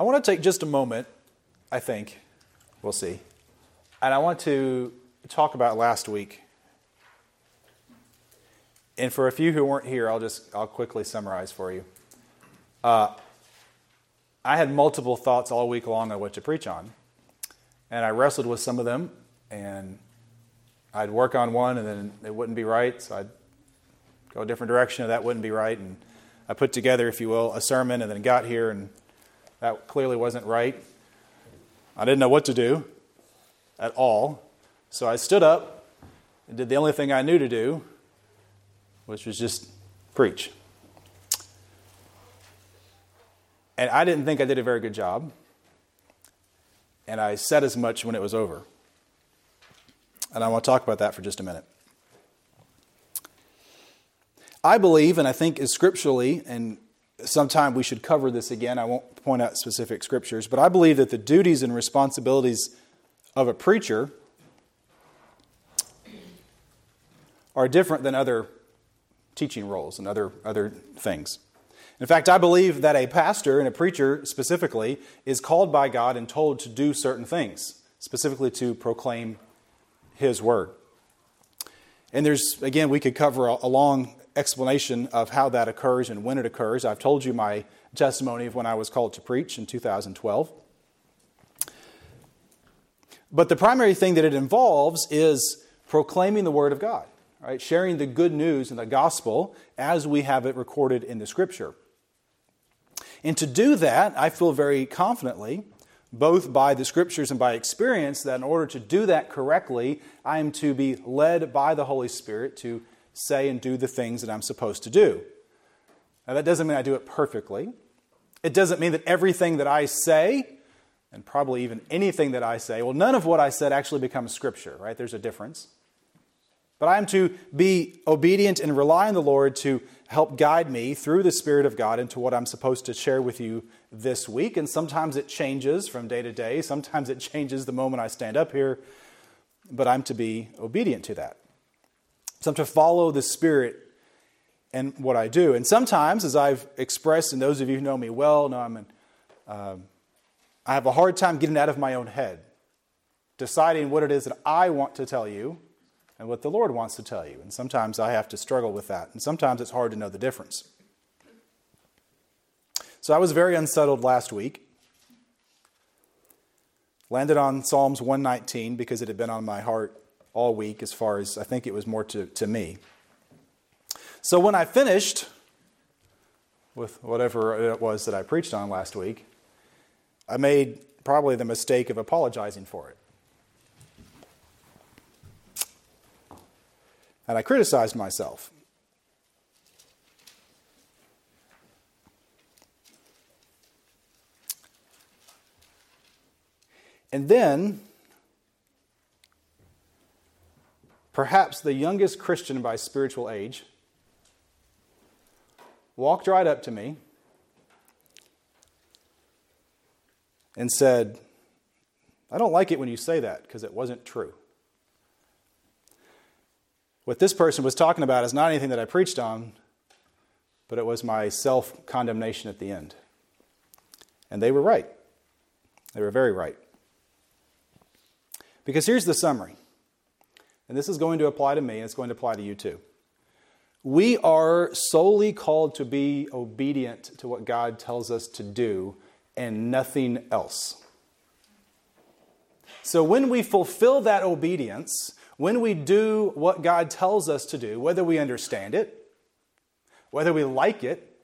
I want to take just a moment, I think, we'll see, and I want to talk about last week. And for a few who weren't here, I'll just I'll quickly summarize for you. Uh, I had multiple thoughts all week long on what to preach on, and I wrestled with some of them, and I'd work on one, and then it wouldn't be right, so I'd go a different direction, and that wouldn't be right, and I put together, if you will, a sermon, and then got here, and that clearly wasn't right. I didn't know what to do at all. So I stood up and did the only thing I knew to do, which was just preach. And I didn't think I did a very good job. And I said as much when it was over. And I want to talk about that for just a minute. I believe, and I think is scripturally, and sometime we should cover this again. I won't point out specific scriptures, but I believe that the duties and responsibilities of a preacher are different than other teaching roles and other, other things. In fact, I believe that a pastor and a preacher specifically is called by God and told to do certain things, specifically to proclaim His word. And there's, again, we could cover a, long explanation of how that occurs and when it occurs. I've told you my testimony of when I was called to preach in 2012. But the primary thing that it involves is proclaiming the Word of God, right? Sharing the good news and the gospel as we have it recorded in the Scripture. And to do that, I feel very confidently, both by the Scriptures and by experience, that in order to do that correctly, I am to be led by the Holy Spirit to say and do the things that I'm supposed to do. Now, that doesn't mean I do it perfectly. It doesn't mean that everything that I say, and probably even anything that I say, well, none of what I said actually becomes scripture, right? There's a difference. But I am to be obedient and rely on the Lord to help guide me through the Spirit of God into what I'm supposed to share with you this week. And sometimes it changes from day to day, sometimes it changes the moment I stand up here, but I'm to be obedient to that. So I'm to follow the Spirit and what I do. And sometimes, as I've expressed, and those of you who know me well know I'm an, um, I have a hard time getting out of my own head, deciding what it is that I want to tell you and what the Lord wants to tell you. And sometimes I have to struggle with that. And sometimes it's hard to know the difference. So I was very unsettled last week. Landed on Psalms 119 because it had been on my heart all week, as far as I think it was more to, to me. So when I finished with whatever it was that I preached on last week, I made probably the mistake of apologizing for it. And I criticized myself. And then perhaps the youngest Christian by spiritual age, walked right up to me and said, I don't like it when you say that because it wasn't true. What this person was talking about is not anything that I preached on, but it was my self condemnation at the end. And they were right. They were very right. Because here's the summary and this is going to apply to me, and it's going to apply to you too. We are solely called to be obedient to what God tells us to do and nothing else. So when we fulfill that obedience, when we do what God tells us to do, whether we understand it, whether we like it,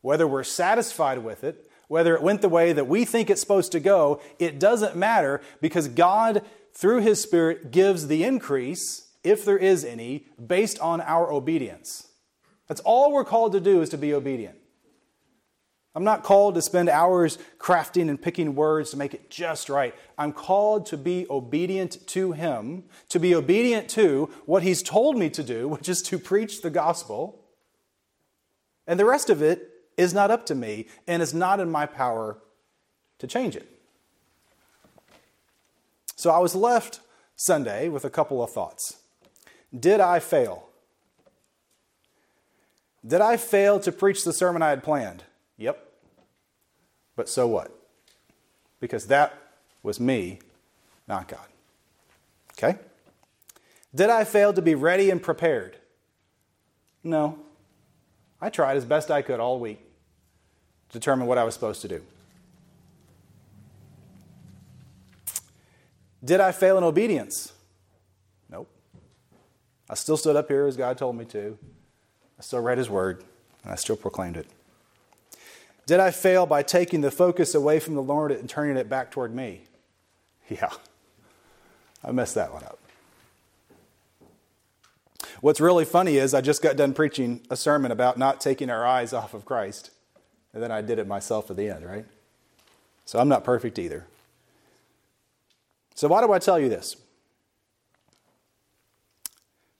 whether we're satisfied with it, whether it went the way that we think it's supposed to go, it doesn't matter because God through His Spirit, gives the increase, if there is any, based on our obedience. That's all we're called to do is to be obedient. I'm not called to spend hours crafting and picking words to make it just right. I'm called to be obedient to Him, to be obedient to what He's told me to do, which is to preach the gospel. And the rest of it is not up to me and is not in my power to change it. So I was left Sunday with a couple of thoughts. Did I fail? Did I fail to preach the sermon I had planned? Yep. But so what? because that was me, not God. Okay? Did I fail to be ready and prepared? No. I tried as best I could all week to determine what I was supposed to do. Did I fail in obedience? Nope. I still stood up here as God told me to. I still read His word, and I still proclaimed it. Did I fail by taking the focus away from the Lord and turning it back toward me? Yeah, I messed that one up. What's really funny is I just got done preaching a sermon about not taking our eyes off of Christ, and then I did it myself at the end, right? So I'm not perfect either. So, why do I tell you this?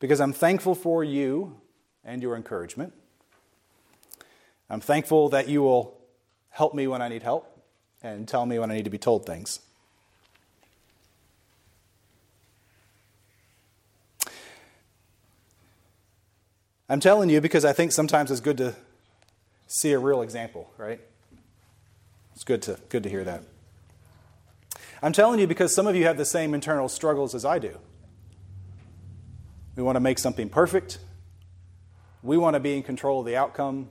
Because I'm thankful for you and your encouragement. I'm thankful that you will help me when I need help and tell me when I need to be told things. I'm telling you because I think sometimes it's good to see a real example, right? It's good to, good to hear that. I'm telling you because some of you have the same internal struggles as I do. We want to make something perfect. We want to be in control of the outcome.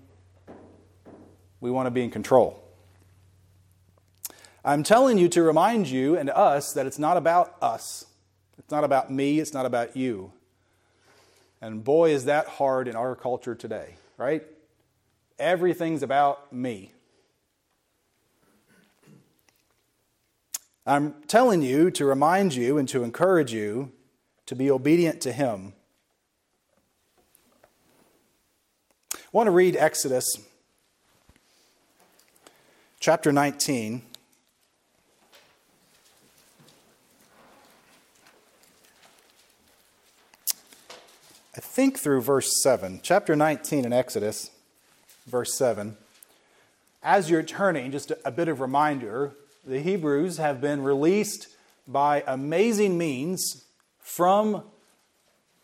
We want to be in control. I'm telling you to remind you and us that it's not about us. It's not about me. It's not about you. And boy, is that hard in our culture today, right? Everything's about me. I'm telling you to remind you and to encourage you to be obedient to Him. I want to read Exodus chapter 19. I think through verse 7. Chapter 19 in Exodus, verse 7. As you're turning, just a bit of reminder the Hebrews have been released by amazing means from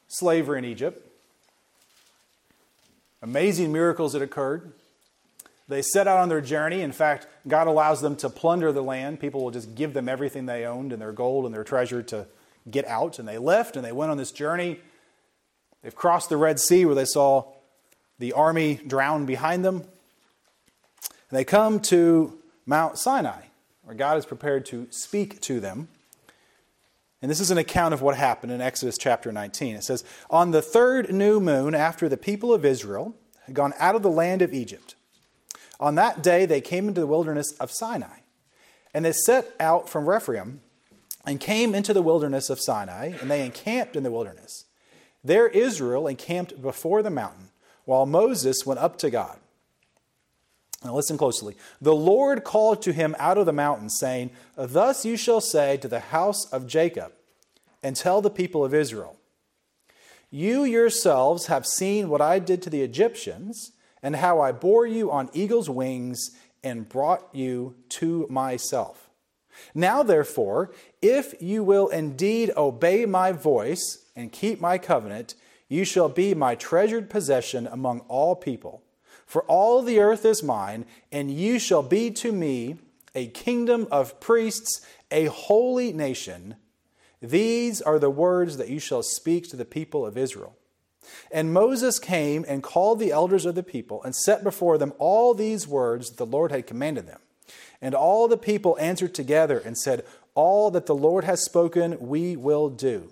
slavery in Egypt. Amazing miracles that occurred. They set out on their journey. In fact, God allows them to plunder the land. People will just give them everything they owned and their gold and their treasure to get out. And they left and they went on this journey. They've crossed the Red Sea where they saw the army drown behind them. And they come to Mount Sinai where God is prepared to speak to them. And this is an account of what happened in Exodus chapter 19. It says, On the third new moon, after the people of Israel had gone out of the land of Egypt, on that day they came into the wilderness of Sinai. And they set out from Rephidim and came into the wilderness of Sinai, and they encamped in the wilderness. There Israel encamped before the mountain, while Moses went up to God. Now listen closely. The Lord called to him out of the mountain, saying, Thus you shall say to the house of Jacob, and tell the people of Israel, You yourselves have seen what I did to the Egyptians, and how I bore you on eagle's wings and brought you to myself. Now, therefore, if you will indeed obey my voice and keep my covenant, you shall be my treasured possession among all people. For all the earth is mine, and you shall be to me a kingdom of priests, a holy nation. These are the words that you shall speak to the people of Israel. And Moses came and called the elders of the people and set before them all these words that the Lord had commanded them. And all the people answered together and said, All that the Lord has spoken, we will do.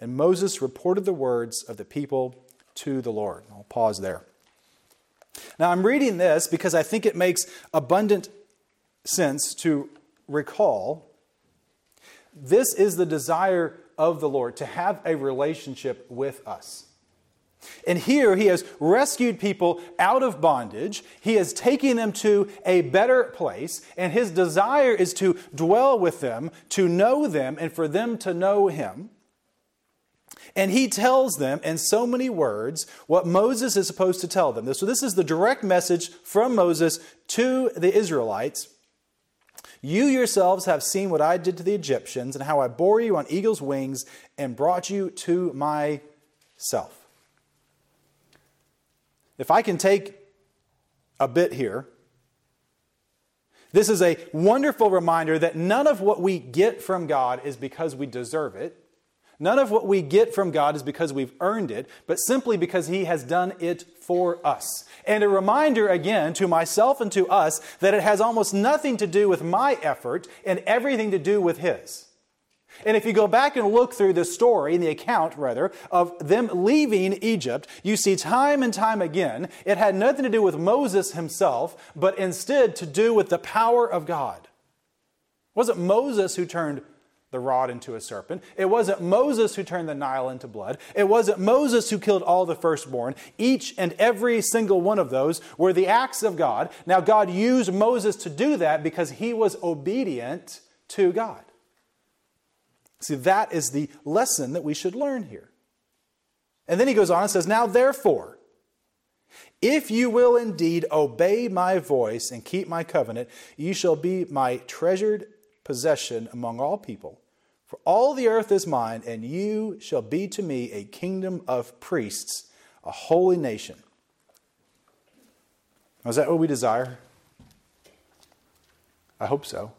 And Moses reported the words of the people to the Lord. I'll pause there. Now, I'm reading this because I think it makes abundant sense to recall this is the desire of the Lord to have a relationship with us. And here he has rescued people out of bondage. He has taken them to a better place. And his desire is to dwell with them, to know them, and for them to know him. And he tells them in so many words what Moses is supposed to tell them. So, this is the direct message from Moses to the Israelites. You yourselves have seen what I did to the Egyptians and how I bore you on eagle's wings and brought you to myself. If I can take a bit here, This is a wonderful reminder that none of what we get from God is because we deserve it. None of what we get from God is because we've earned it, but simply because He has done it for us. And a reminder again to myself and to us that it has almost nothing to do with my effort and everything to do with His. And if you go back and look through the story, the account rather, of them leaving Egypt, you see time and time again, it had nothing to do with Moses himself, but instead to do with the power of God. It wasn't Moses who turned the rod into a serpent. It wasn't Moses who turned the Nile into blood. It wasn't Moses who killed all the firstborn. Each and every single one of those were the acts of God. Now, God used Moses to do that because he was obedient to God. See, that is the lesson that we should learn here. And then he goes on and says, Now therefore, if you will indeed obey my voice and keep my covenant, you shall be my treasured possession among all people. For all the earth is mine, and you shall be to me a kingdom of priests, a holy nation. Is that what we desire? I hope so.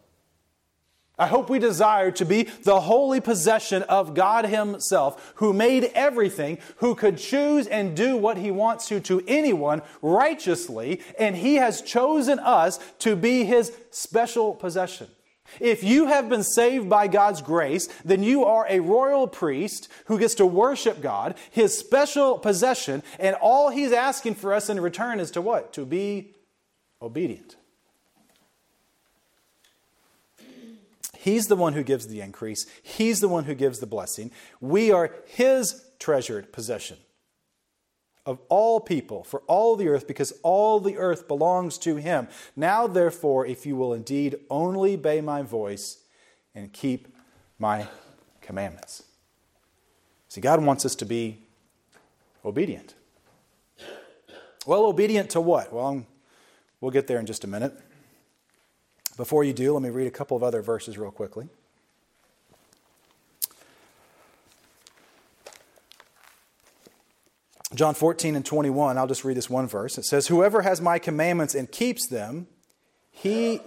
I hope we desire to be the holy possession of God Himself, who made everything, who could choose and do what He wants to to anyone righteously, and He has chosen us to be His special possession. If you have been saved by God's grace, then you are a royal priest who gets to worship God, His special possession, and all He's asking for us in return is to what? To be obedient. He's the one who gives the increase. He's the one who gives the blessing. We are His treasured possession of all people for all the earth because all the earth belongs to Him. Now, therefore, if you will indeed only obey my voice and keep my commandments. See, God wants us to be obedient. Well, obedient to what? Well, we'll get there in just a minute. Before you do, let me read a couple of other verses real quickly. John 14 and 21, I'll just read this one verse. It says, Whoever has my commandments and keeps them, he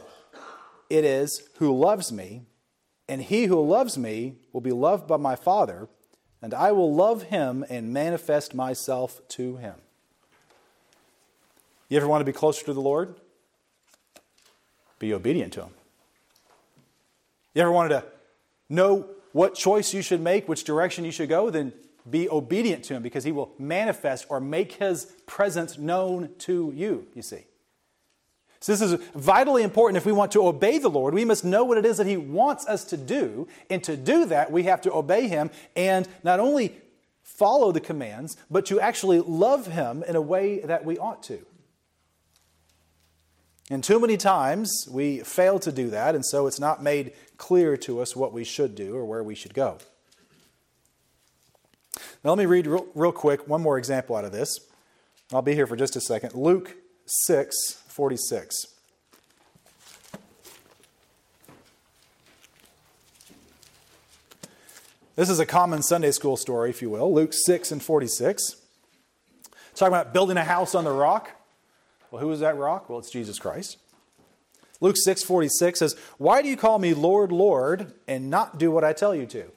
it is who loves me, and he who loves me will be loved by my Father, and I will love him and manifest myself to him. You ever want to be closer to the Lord? be obedient to Him. You ever wanted to know what choice you should make, which direction you should go? Then be obedient to Him because He will manifest or make His presence known to you, you see. So, this is vitally important if we want to obey the Lord. We must know what it is that He wants us to do. And to do that, we have to obey Him and not only follow the commands, but to actually love Him in a way that we ought to. And too many times we fail to do that, and so it's not made clear to us what we should do or where we should go. Now, let me read real, real quick one more example out of this. I'll be here for just a second. Luke 6 46. This is a common Sunday school story, if you will. Luke 6 and 46. Talking about building a house on the rock. Well, who is that rock? Well, it's Jesus Christ. Luke 6:46 says, "Why do you call me Lord, Lord, and not do what I tell you to?"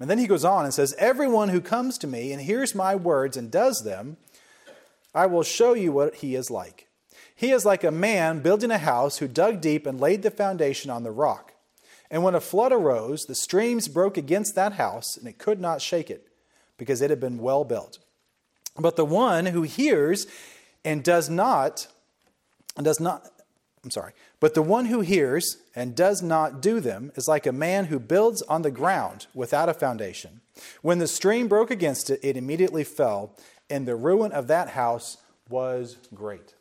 And then he goes on and says, "Everyone who comes to me and hears my words and does them, I will show you what he is like. He is like a man building a house who dug deep and laid the foundation on the rock. And when a flood arose, the streams broke against that house, and it could not shake it, because it had been well built. But the one who hears and does not, and does not, I'm sorry, but the one who hears and does not do them is like a man who builds on the ground without a foundation. When the stream broke against it, it immediately fell, and the ruin of that house was great.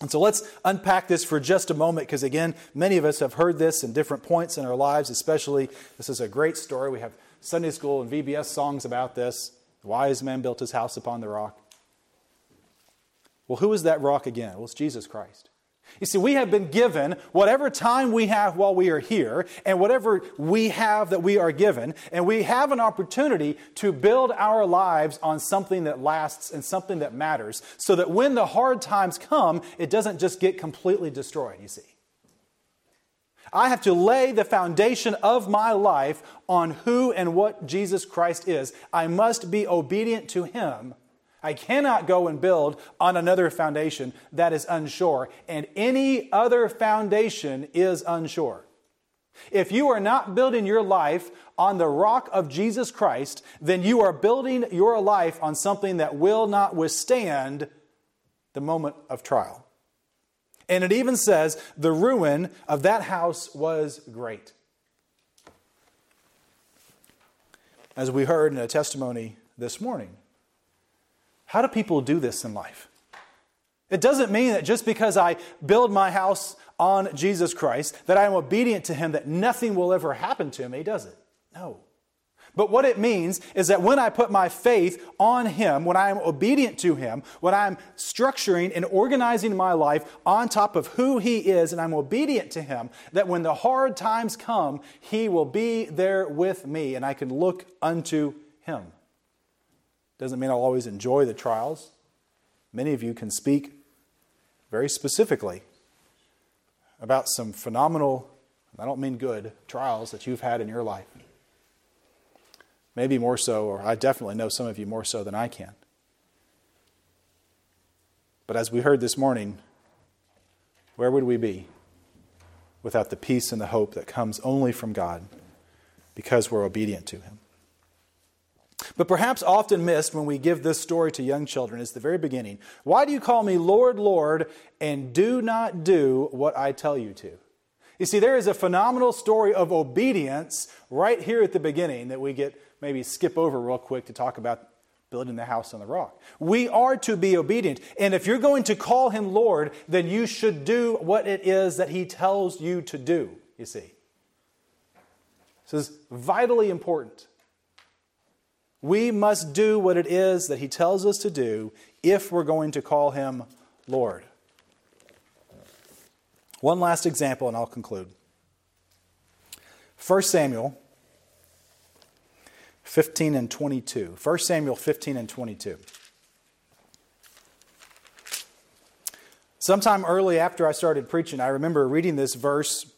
And so let's unpack this for just a moment because, again, many of us have heard this in different points in our lives, especially. This is a great story. We have Sunday school and VBS songs about this. The wise man built his house upon the rock. Well, who is that rock again? Well, it's Jesus Christ. You see, we have been given whatever time we have while we are here and whatever we have that we are given, and we have an opportunity to build our lives on something that lasts and something that matters so that when the hard times come, it doesn't just get completely destroyed, you see. I have to lay the foundation of my life on who and what Jesus Christ is. I must be obedient to Him I cannot go and build on another foundation that is unsure, and any other foundation is unsure. If you are not building your life on the rock of Jesus Christ, then you are building your life on something that will not withstand the moment of trial. And it even says the ruin of that house was great. As we heard in a testimony this morning, how do people do this in life? It doesn't mean that just because I build my house on Jesus Christ, that I am obedient to Him, that nothing will ever happen to me, does it? No. But what it means is that when I put my faith on Him, when I am obedient to Him, when I'm structuring and organizing my life on top of who He is, and I'm obedient to Him, that when the hard times come, He will be there with me, and I can look unto Him. Doesn't mean I'll always enjoy the trials. Many of you can speak very specifically about some phenomenal, I don't mean good, trials that you've had in your life. Maybe more so, or I definitely know some of you more so than I can. But as we heard this morning, where would we be without the peace and the hope that comes only from God because we're obedient to Him? But perhaps often missed when we give this story to young children is the very beginning. Why do you call me Lord, Lord, and do not do what I tell you to? You see, there is a phenomenal story of obedience right here at the beginning that we get maybe skip over real quick to talk about building the house on the rock. We are to be obedient. And if you're going to call him Lord, then you should do what it is that he tells you to do, you see. This is vitally important. We must do what it is that he tells us to do if we're going to call him Lord. One last example, and I'll conclude. 1 Samuel 15 and 22. 1 Samuel 15 and 22. Sometime early after I started preaching, I remember reading this verse,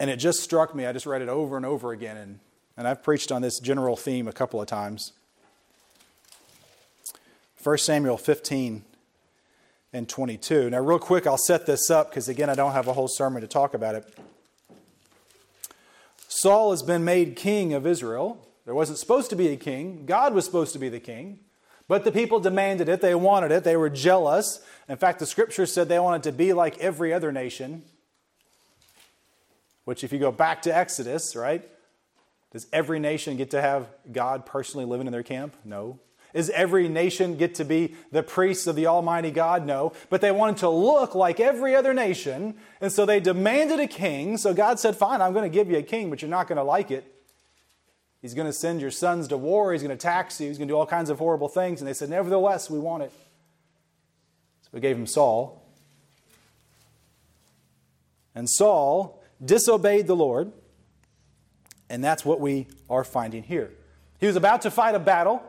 and it just struck me. I just read it over and over again, and and I've preached on this general theme a couple of times. 1 Samuel 15 and 22. Now, real quick, I'll set this up because, again, I don't have a whole sermon to talk about it. Saul has been made king of Israel. There wasn't supposed to be a king, God was supposed to be the king. But the people demanded it, they wanted it, they were jealous. In fact, the scripture said they wanted to be like every other nation. Which, if you go back to Exodus, right, does every nation get to have God personally living in their camp? No. Is every nation get to be the priests of the Almighty God? No. But they wanted to look like every other nation, and so they demanded a king. So God said, Fine, I'm going to give you a king, but you're not going to like it. He's going to send your sons to war. He's going to tax you. He's going to do all kinds of horrible things. And they said, Nevertheless, we want it. So we gave him Saul. And Saul disobeyed the Lord. And that's what we are finding here. He was about to fight a battle,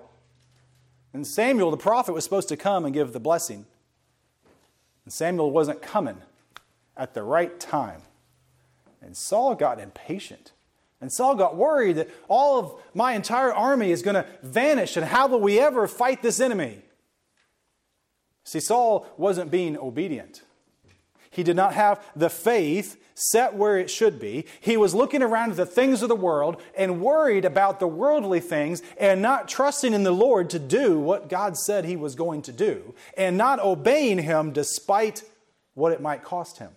and Samuel, the prophet, was supposed to come and give the blessing. And Samuel wasn't coming at the right time. And Saul got impatient. And Saul got worried that all of my entire army is going to vanish, and how will we ever fight this enemy? See, Saul wasn't being obedient. He did not have the faith set where it should be. He was looking around at the things of the world and worried about the worldly things and not trusting in the Lord to do what God said he was going to do and not obeying him despite what it might cost him.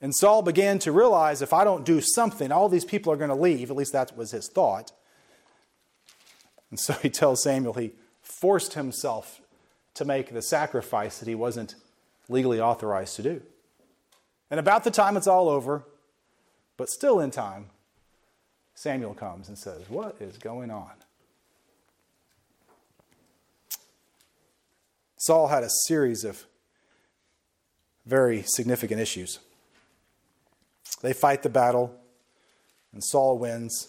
And Saul began to realize if I don't do something, all these people are going to leave. At least that was his thought. And so he tells Samuel he forced himself to make the sacrifice that he wasn't legally authorized to do. And about the time it's all over, but still in time, Samuel comes and says, What is going on? Saul had a series of very significant issues. They fight the battle, and Saul wins.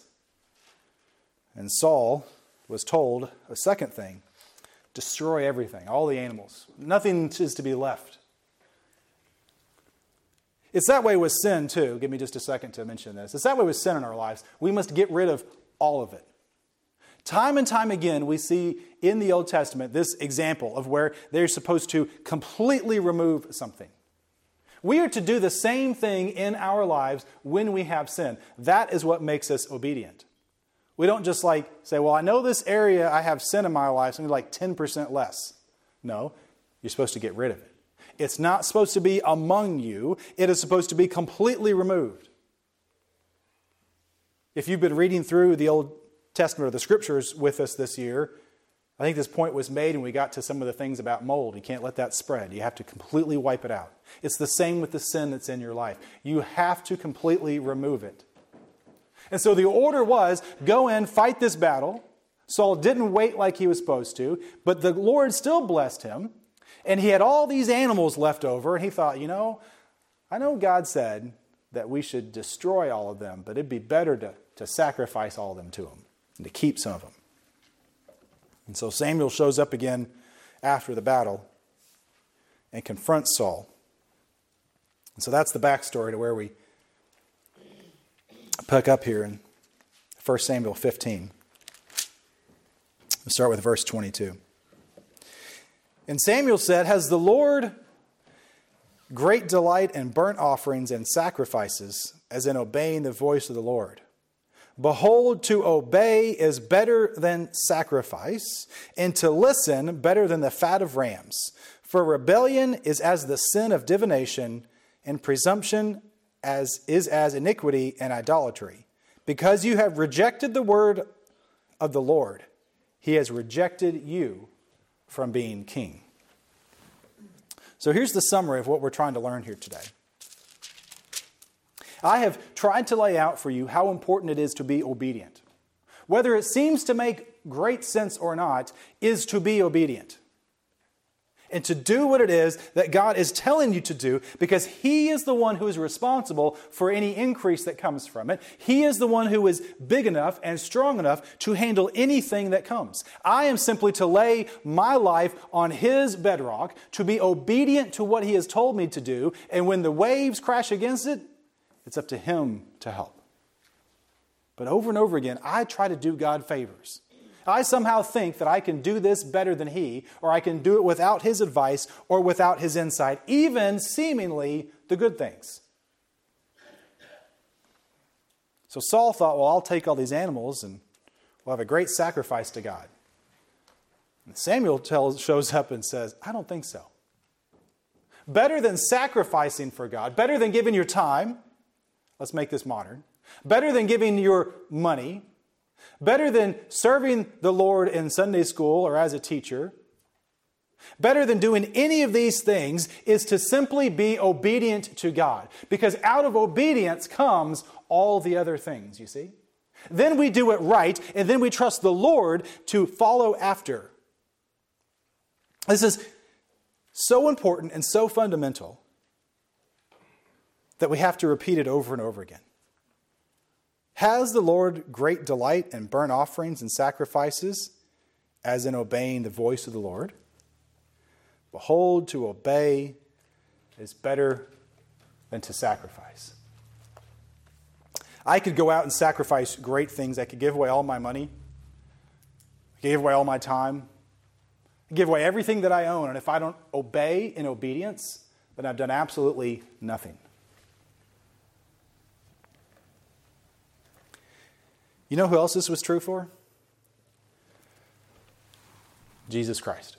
And Saul was told a second thing destroy everything, all the animals. Nothing is to be left. It's that way with sin, too. Give me just a second to mention this. It's that way with sin in our lives. We must get rid of all of it. Time and time again, we see in the Old Testament this example of where they're supposed to completely remove something. We are to do the same thing in our lives when we have sin. That is what makes us obedient. We don't just like say, well, I know this area I have sin in my life, so I'm like 10% less. No, you're supposed to get rid of it. It's not supposed to be among you, it is supposed to be completely removed. If you've been reading through the Old Testament or the scriptures with us this year, I think this point was made and we got to some of the things about mold. You can't let that spread. You have to completely wipe it out. It's the same with the sin that's in your life. You have to completely remove it. And so the order was go in, fight this battle. Saul didn't wait like he was supposed to, but the Lord still blessed him. And he had all these animals left over, and he thought, you know, I know God said that we should destroy all of them, but it'd be better to, to sacrifice all of them to him and to keep some of them. And so Samuel shows up again after the battle and confronts Saul. And so that's the backstory to where we pick up here in 1 Samuel 15. We'll start with verse 22. And Samuel said, Has the Lord great delight in burnt offerings and sacrifices, as in obeying the voice of the Lord? Behold, to obey is better than sacrifice, and to listen better than the fat of rams. For rebellion is as the sin of divination, and presumption as is as iniquity and idolatry. Because you have rejected the word of the Lord, he has rejected you from being king. So here's the summary of what we're trying to learn here today. I have tried to lay out for you how important it is to be obedient. Whether it seems to make great sense or not, is to be obedient. And to do what it is that God is telling you to do because He is the one who is responsible for any increase that comes from it. He is the one who is big enough and strong enough to handle anything that comes. I am simply to lay my life on His bedrock, to be obedient to what He has told me to do, and when the waves crash against it, it's up to Him to help. But over and over again, I try to do God favors. I somehow think that I can do this better than He, or I can do it without His advice or without His insight, even seemingly the good things. So Saul thought, well, I'll take all these animals and we'll have a great sacrifice to God. And Samuel tells, shows up and says, I don't think so. Better than sacrificing for God, better than giving your time, Let's make this modern. Better than giving your money, better than serving the Lord in Sunday school or as a teacher, better than doing any of these things is to simply be obedient to God. Because out of obedience comes all the other things, you see? Then we do it right, and then we trust the Lord to follow after. This is so important and so fundamental that we have to repeat it over and over again. Has the Lord great delight in burnt offerings and sacrifices, as in obeying the voice of the Lord? Behold, to obey is better than to sacrifice. I could go out and sacrifice great things. I could give away all my money, give away all my time, give away everything that I own. And if I don't obey in obedience, then I've done absolutely nothing. You know who else this was true for? Jesus Christ.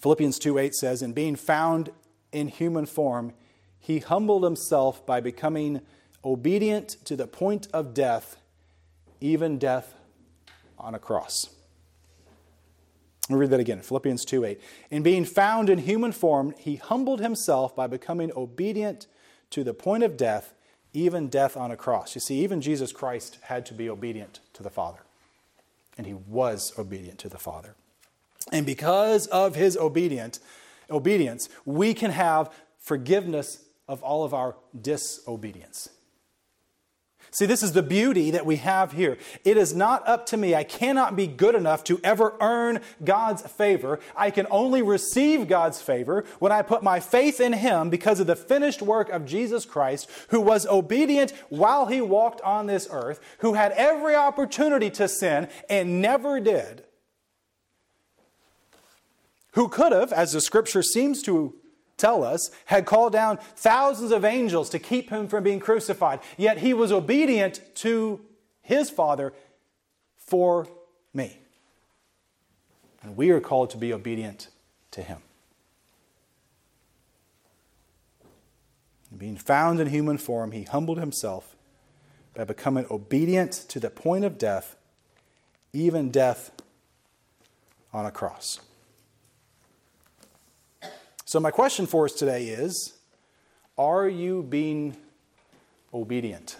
Philippians 2 8 says, In being found in human form, he humbled himself by becoming obedient to the point of death, even death on a cross. I'll read that again. Philippians 2 8. In being found in human form, he humbled himself by becoming obedient to the point of death, even death on a cross. You see, even Jesus Christ had to be obedient to the Father, and he was obedient to the Father. And because of his obedient, obedience, we can have forgiveness of all of our disobedience. See, this is the beauty that we have here. It is not up to me. I cannot be good enough to ever earn God's favor. I can only receive God's favor when I put my faith in Him because of the finished work of Jesus Christ, who was obedient while He walked on this earth, who had every opportunity to sin and never did, who could have, as the scripture seems to tell us, had called down thousands of angels to keep him from being crucified. Yet he was obedient to his Father for me. And we are called to be obedient to him. being found in human form, he humbled himself by becoming obedient to the point of death, even death on a cross. So, my question for us today is Are you being obedient?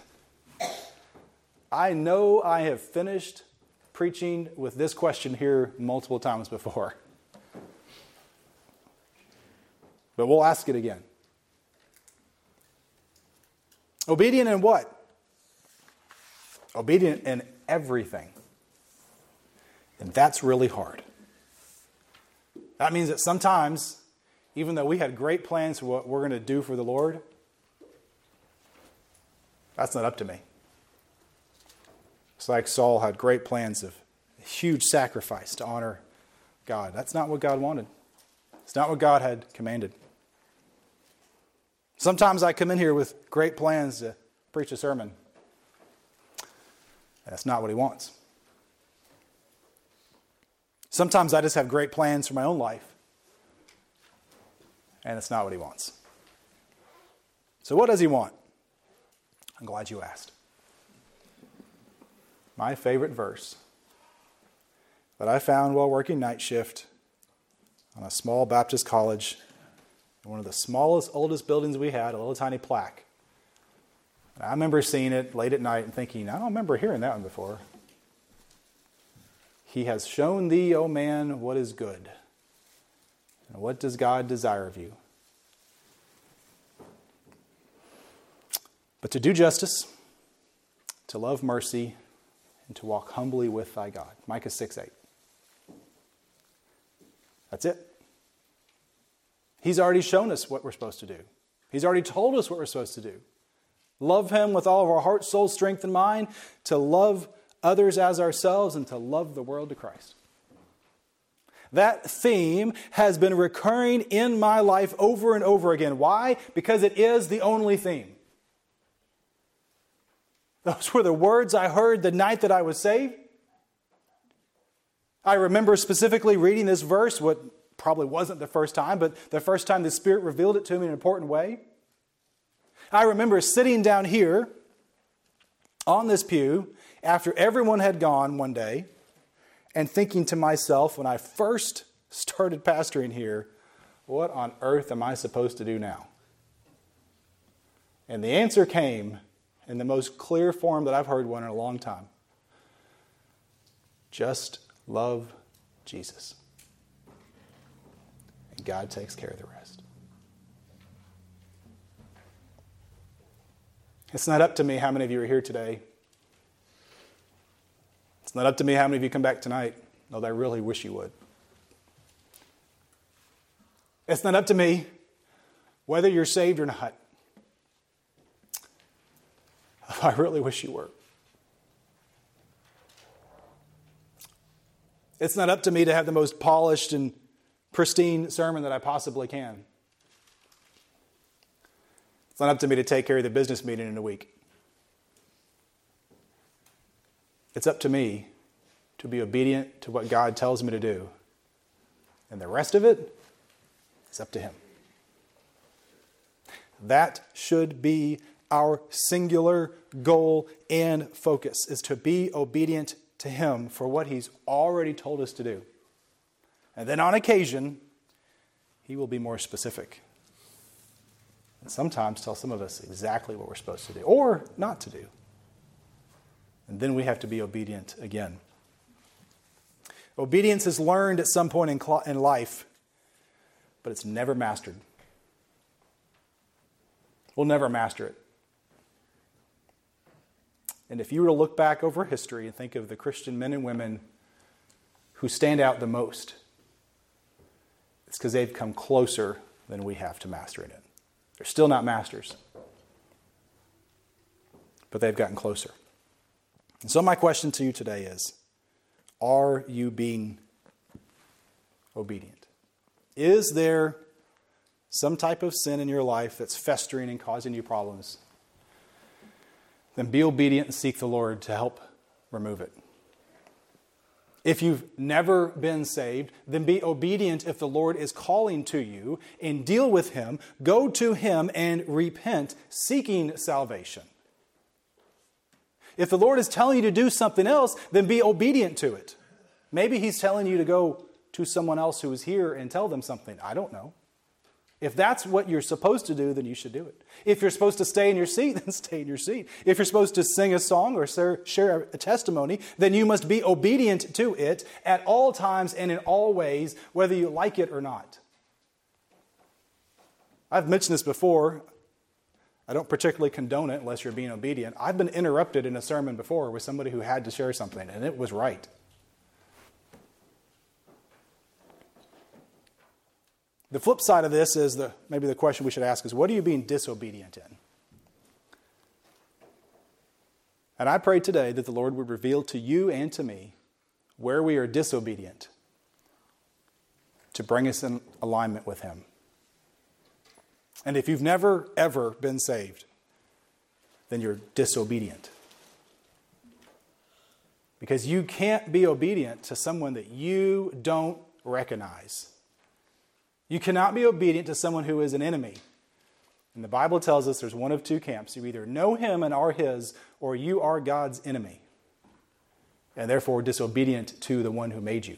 I know I have finished preaching with this question here multiple times before. But we'll ask it again. Obedient in what? Obedient in everything. And that's really hard. That means that sometimes even though we had great plans for what we're going to do for the Lord, that's not up to me. It's like Saul had great plans of huge sacrifice to honor God. That's not what God wanted. It's not what God had commanded. Sometimes I come in here with great plans to preach a sermon. That's not what he wants. Sometimes I just have great plans for my own life and it's not what he wants. So, what does he want? I'm glad you asked. My favorite verse that I found while working night shift on a small Baptist college, in one of the smallest, oldest buildings we had, a little tiny plaque. And I remember seeing it late at night and thinking, I don't remember hearing that one before. He has shown thee, O man, what is good. And what does God desire of you? But to do justice, to love mercy, and to walk humbly with thy God. Micah 6 8. That's it. He's already shown us what we're supposed to do. He's already told us what we're supposed to do. Love Him with all of our heart, soul, strength, and mind, to love others as ourselves, and to love the world to Christ. That theme has been recurring in my life over and over again. Why? Because it is the only theme. Those were the words I heard the night that I was saved. I remember specifically reading this verse, what probably wasn't the first time, but the first time the Spirit revealed it to me in an important way. I remember sitting down here on this pew after everyone had gone one day and thinking to myself when I first started pastoring here, what on earth am I supposed to do now? And the answer came in the most clear form that I've heard one in a long time. Just love Jesus. And God takes care of the rest. It's not up to me how many of you are here today not up to me how many of you come back tonight, although I really wish you would. It's not up to me whether you're saved or not. I really wish you were. It's not up to me to have the most polished and pristine sermon that I possibly can. It's not up to me to take care of the business meeting in a week. It's up to me to be obedient to what God tells me to do. And the rest of it is up to Him. That should be our singular goal and focus is to be obedient to him for what he's already told us to do. And then on occasion, he will be more specific. And sometimes tell some of us exactly what we're supposed to do or not to do. And then we have to be obedient again. Obedience is learned at some point in, cl- in life, but it's never mastered. We'll never master it. And if you were to look back over history and think of the Christian men and women who stand out the most, it's because they've come closer than we have to mastering it. They're still not masters, but they've gotten closer. And so, my question to you today is Are you being obedient? Is there some type of sin in your life that's festering and causing you problems? Then be obedient and seek the Lord to help remove it. If you've never been saved, then be obedient if the Lord is calling to you and deal with Him. Go to Him and repent, seeking salvation. If the Lord is telling you to do something else, then be obedient to it. Maybe He's telling you to go to someone else who is here and tell them something. I don't know. If that's what you're supposed to do, then you should do it. If you're supposed to stay in your seat, then stay in your seat. If you're supposed to sing a song or share a testimony, then you must be obedient to it at all times and in all ways, whether you like it or not. I've mentioned this before. I don't particularly condone it unless you're being obedient. I've been interrupted in a sermon before with somebody who had to share something, and it was right. The flip side of this is the, maybe the question we should ask is what are you being disobedient in? And I pray today that the Lord would reveal to you and to me where we are disobedient to bring us in alignment with Him. And if you've never, ever been saved, then you're disobedient. Because you can't be obedient to someone that you don't recognize. You cannot be obedient to someone who is an enemy. And the Bible tells us there's one of two camps. You either know him and are his, or you are God's enemy, and therefore disobedient to the one who made you.